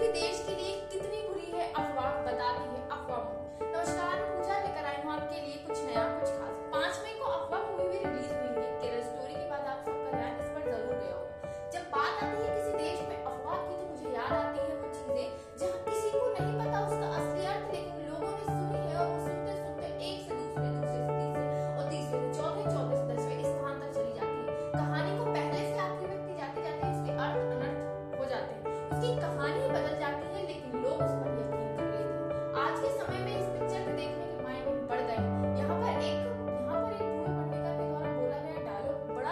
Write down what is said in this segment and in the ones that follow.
privilégio que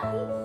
Bye.